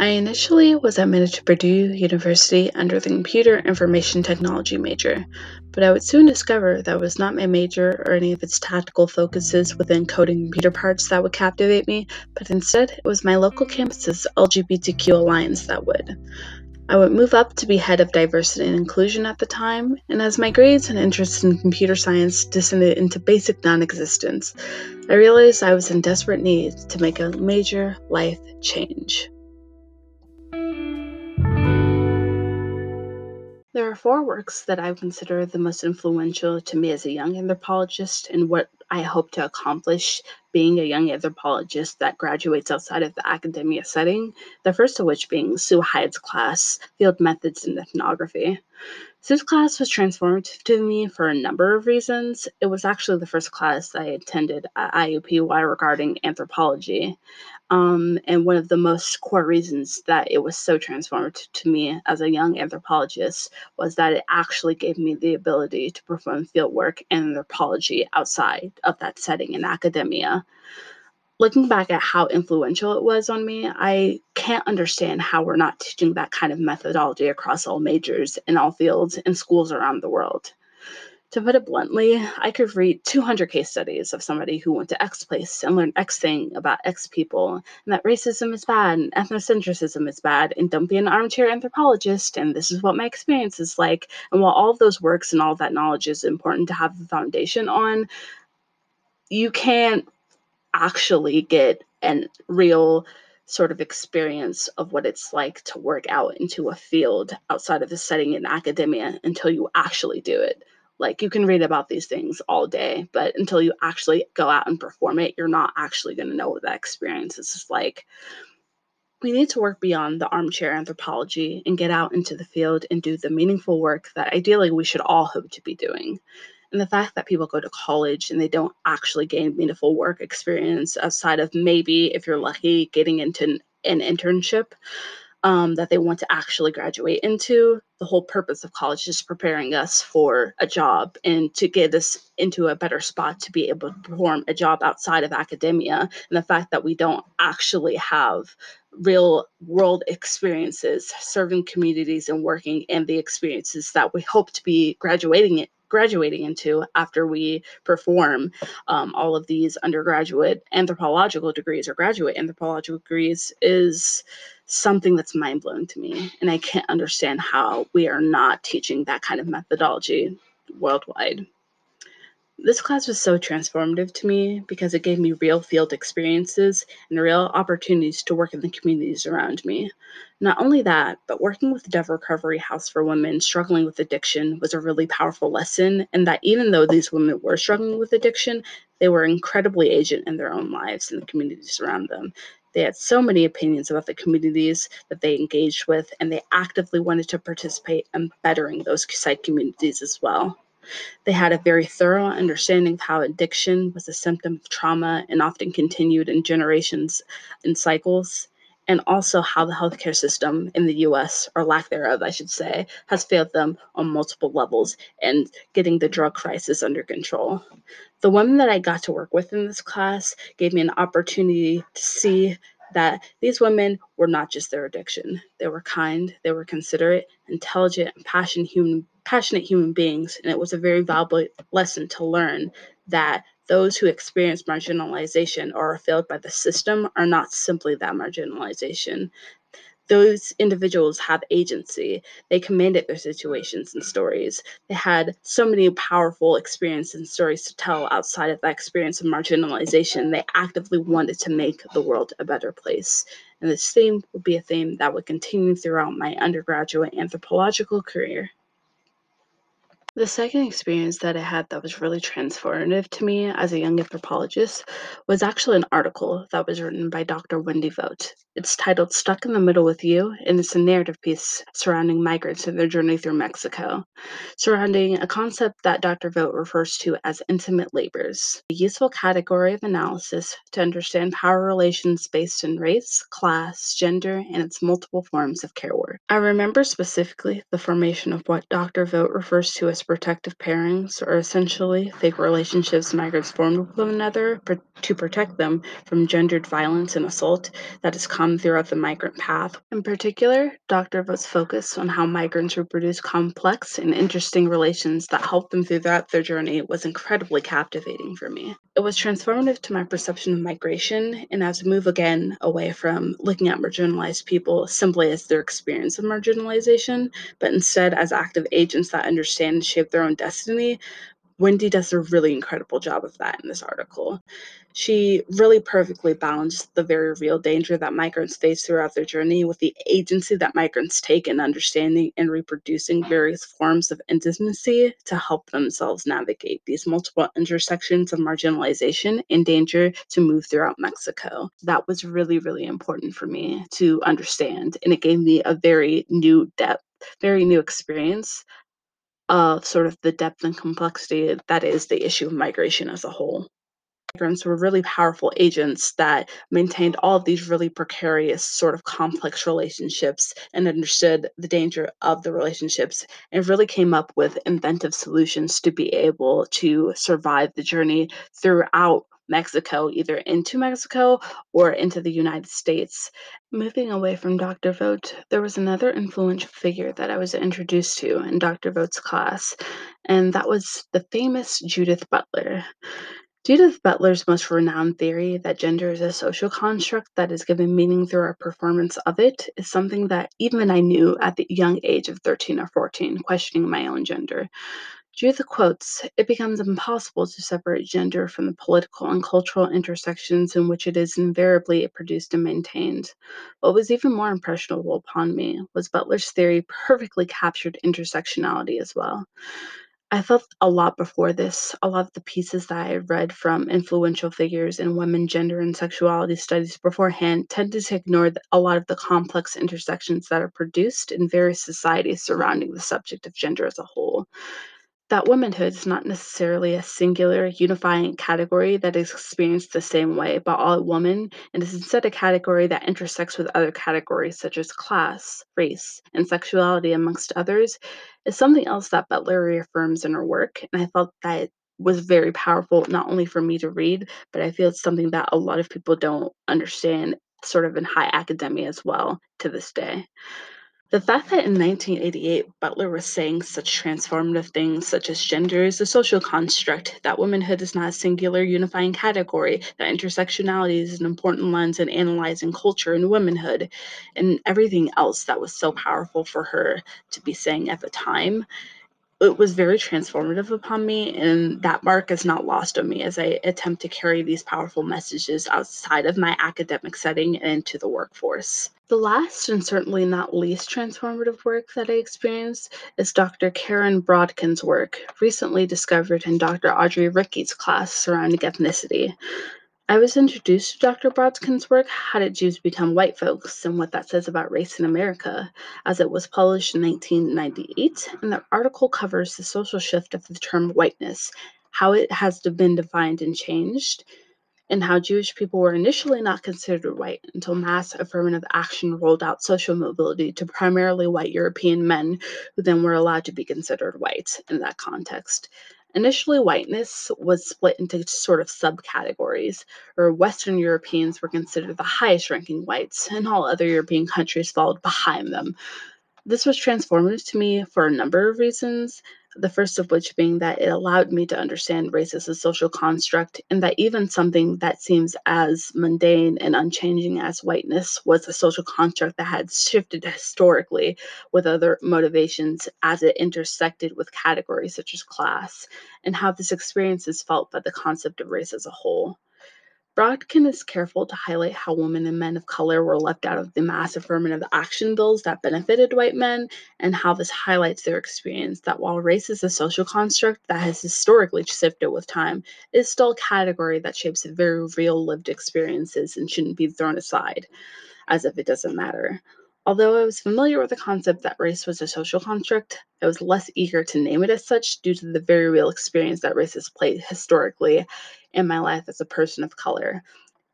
I initially was admitted to Purdue University under the Computer Information Technology major, but I would soon discover that was not my major or any of its tactical focuses within coding computer parts that would captivate me, but instead it was my local campus's LGBTQ alliance that would. I would move up to be head of diversity and inclusion at the time, and as my grades and interests in computer science descended into basic non existence, I realized I was in desperate need to make a major life change. There are four works that I consider the most influential to me as a young anthropologist and what I hope to accomplish being a young anthropologist that graduates outside of the academia setting, the first of which being Sue Hyatt's class, Field Methods in Ethnography. Sue's class was transformative to me for a number of reasons. It was actually the first class I attended at IUPUI regarding anthropology. Um, and one of the most core reasons that it was so transformative to me as a young anthropologist was that it actually gave me the ability to perform fieldwork and anthropology outside of that setting in academia. Looking back at how influential it was on me, I can't understand how we're not teaching that kind of methodology across all majors in all fields in schools around the world. To put it bluntly, I could read 200 case studies of somebody who went to X place and learned X thing about X people, and that racism is bad and ethnocentrism is bad, and don't be an armchair anthropologist, and this is what my experience is like. And while all of those works and all of that knowledge is important to have the foundation on, you can't actually get a real sort of experience of what it's like to work out into a field outside of the setting in academia until you actually do it. Like you can read about these things all day, but until you actually go out and perform it, you're not actually going to know what that experience is like. We need to work beyond the armchair anthropology and get out into the field and do the meaningful work that ideally we should all hope to be doing. And the fact that people go to college and they don't actually gain meaningful work experience outside of maybe, if you're lucky, getting into an internship um, that they want to actually graduate into. The whole purpose of college is preparing us for a job and to get us into a better spot to be able to perform a job outside of academia. And the fact that we don't actually have real world experiences serving communities and working and the experiences that we hope to be graduating it graduating into after we perform um, all of these undergraduate anthropological degrees or graduate anthropological degrees is something that's mind blowing to me. And I can't understand how we are not teaching that kind of methodology worldwide. This class was so transformative to me because it gave me real field experiences and real opportunities to work in the communities around me. Not only that, but working with the Dove Recovery House for women struggling with addiction was a really powerful lesson, and that even though these women were struggling with addiction, they were incredibly agent in their own lives and the communities around them. They had so many opinions about the communities that they engaged with, and they actively wanted to participate in bettering those site communities as well. They had a very thorough understanding of how addiction was a symptom of trauma and often continued in generations and cycles, and also how the healthcare system in the US, or lack thereof, I should say, has failed them on multiple levels and getting the drug crisis under control. The women that I got to work with in this class gave me an opportunity to see that these women were not just their addiction. They were kind, they were considerate, intelligent, and passionate human passionate human beings, and it was a very valuable lesson to learn that those who experience marginalization or are failed by the system are not simply that marginalization. Those individuals have agency. They commanded their situations and stories. They had so many powerful experiences and stories to tell outside of that experience of marginalization. They actively wanted to make the world a better place. And this theme would be a theme that would continue throughout my undergraduate anthropological career. The second experience that I had that was really transformative to me as a young anthropologist was actually an article that was written by Dr. Wendy Vogt. It's titled Stuck in the Middle with You, and it's a narrative piece surrounding migrants and their journey through Mexico, surrounding a concept that Dr. Vogt refers to as intimate labors, a useful category of analysis to understand power relations based in race, class, gender, and its multiple forms of care work. I remember specifically the formation of what Dr. Vogt refers to as protective pairings are essentially fake relationships migrants form with one another to protect them from gendered violence and assault that is common throughout the migrant path. In particular, Dr. Vogt's focus on how migrants reproduce complex and interesting relations that help them throughout their journey was incredibly captivating for me. It was transformative to my perception of migration and as we move again away from looking at marginalized people simply as their experience of marginalization, but instead as active agents that understand and shape their own destiny, Wendy does a really incredible job of that in this article. She really perfectly balanced the very real danger that migrants face throughout their journey with the agency that migrants take in understanding and reproducing various forms of intimacy to help themselves navigate these multiple intersections of marginalization and danger to move throughout Mexico. That was really, really important for me to understand, and it gave me a very new depth, very new experience of sort of the depth and complexity that is the issue of migration as a whole. Migrants were really powerful agents that maintained all of these really precarious, sort of complex relationships and understood the danger of the relationships and really came up with inventive solutions to be able to survive the journey throughout Mexico, either into Mexico or into the United States. Moving away from Dr. Vogt, there was another influential figure that I was introduced to in Dr. Vogt's class, and that was the famous Judith Butler. Judith Butler's most renowned theory that gender is a social construct that is given meaning through our performance of it is something that even I knew at the young age of 13 or 14, questioning my own gender. Judith quotes, It becomes impossible to separate gender from the political and cultural intersections in which it is invariably produced and maintained. What was even more impressionable upon me was Butler's theory perfectly captured intersectionality as well. I felt a lot before this. A lot of the pieces that I read from influential figures in women, gender, and sexuality studies beforehand tended to ignore a lot of the complex intersections that are produced in various societies surrounding the subject of gender as a whole. That womanhood is not necessarily a singular, unifying category that is experienced the same way by all women, and is instead a category that intersects with other categories such as class, race, and sexuality, amongst others, is something else that Butler reaffirms in her work, and I felt that was very powerful, not only for me to read, but I feel it's something that a lot of people don't understand, sort of in high academia as well, to this day. The fact that in 1988 Butler was saying such transformative things such as gender is a social construct, that womanhood is not a singular unifying category, that intersectionality is an important lens in analyzing culture and womanhood, and everything else that was so powerful for her to be saying at the time, it was very transformative upon me, and that mark is not lost on me as I attempt to carry these powerful messages outside of my academic setting and into the workforce. The last and certainly not least transformative work that I experienced is Dr. Karen Brodkin's work, recently discovered in Dr. Audrey Ricke's class surrounding ethnicity. I was introduced to Dr. Brodkin's work, How Did Jews Become White Folks, and What That Says About Race in America, as it was published in 1998, and the article covers the social shift of the term whiteness, how it has been defined and changed, and how Jewish people were initially not considered white until mass affirmative action rolled out social mobility to primarily white European men, who then were allowed to be considered white in that context. Initially, whiteness was split into sort of subcategories, where Western Europeans were considered the highest ranking whites, and all other European countries followed behind them. This was transformative to me for a number of reasons, the first of which being that it allowed me to understand race as a social construct, and that even something that seems as mundane and unchanging as whiteness was a social construct that had shifted historically with other motivations as it intersected with categories such as class, and how this experience is felt by the concept of race as a whole. Brodkin is careful to highlight how women and men of color were left out of the mass affirmative action bills that benefited white men, and how this highlights their experience that while race is a social construct that has historically shifted with time, it is still a category that shapes very real lived experiences and shouldn't be thrown aside as if it doesn't matter. Although I was familiar with the concept that race was a social construct, I was less eager to name it as such due to the very real experience that race has played historically in my life as a person of color.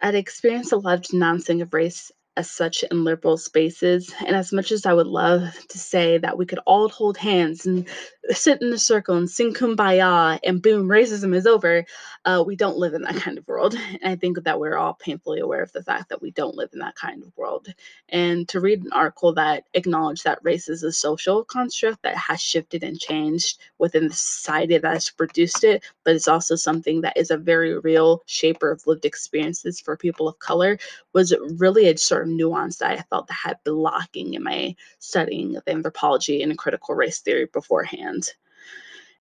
I'd experienced a lot of denouncing of race as such in liberal spaces. And as much as I would love to say that we could all hold hands and sit in a circle and sing kumbaya and boom, racism is over, uh, we don't live in that kind of world. And I think that we're all painfully aware of the fact that we don't live in that kind of world. And to read an article that acknowledged that race is a social construct that has shifted and changed within the society that has produced it, but it's also something that is a very real shaper of lived experiences for people of color was really a sort of nuance that I felt that had been lacking in my studying of anthropology and critical race theory beforehand.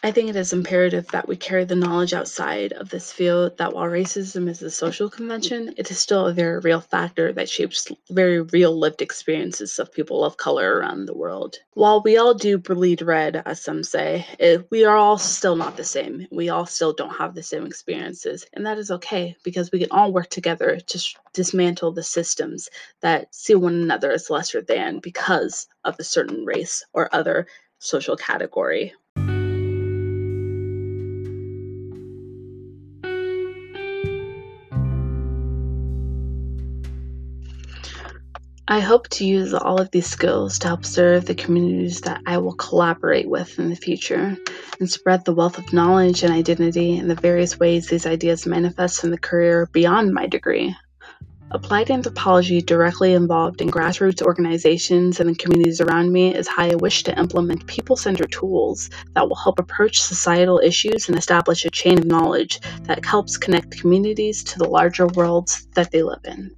I think it is imperative that we carry the knowledge outside of this field that while racism is a social convention, it is still a very real factor that shapes very real lived experiences of people of color around the world. While we all do bleed red, as some say, it, we are all still not the same. We all still don't have the same experiences, and that is okay because we can all work together to sh- dismantle the systems that see one another as lesser than because of a certain race or other social category. I hope to use all of these skills to help serve the communities that I will collaborate with in the future and spread the wealth of knowledge and identity in the various ways these ideas manifest in the career beyond my degree. Applied anthropology directly involved in grassroots organizations and the communities around me is how I wish to implement people centered tools that will help approach societal issues and establish a chain of knowledge that helps connect communities to the larger worlds that they live in.